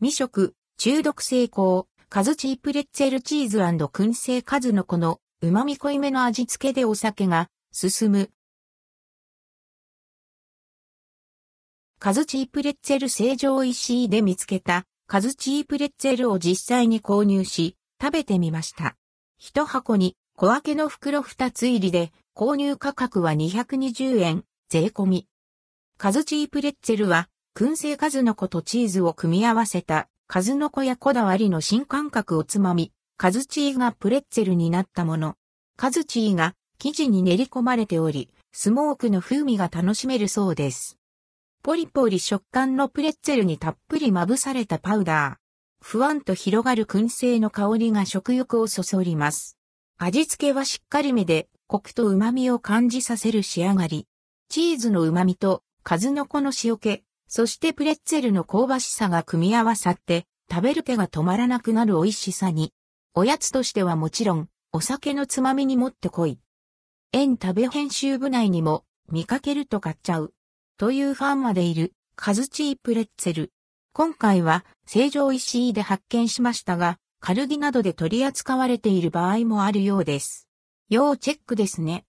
未食、中毒成功、カズチープレッツェルチーズ燻製カズのこの旨味濃いめの味付けでお酒が進む。カズチープレッツェル成城石井で見つけたカズチープレッツェルを実際に購入し食べてみました。一箱に小分けの袋二つ入りで購入価格は220円税込み。カズチープレッツェルは燻製数の子とチーズを組み合わせた数の子やこだわりの新感覚おつまみ、カズチーがプレッツェルになったもの。カズチーが生地に練り込まれており、スモークの風味が楽しめるそうです。ポリポリ食感のプレッツェルにたっぷりまぶされたパウダー。ふわんと広がる燻製の香りが食欲をそそります。味付けはしっかりめで、コクと旨味を感じさせる仕上がり。チーズの旨味と数の子の塩気、そしてプレッツェルの香ばしさが組み合わさって、食べる手が止まらなくなる美味しさに。おやつとしてはもちろん、お酒のつまみにもってこい。園食べ編集部内にも、見かけると買っちゃう。というファンまでいる、カズチープレッツェル。今回は、成城石井で発見しましたが、カルディなどで取り扱われている場合もあるようです。要チェックですね。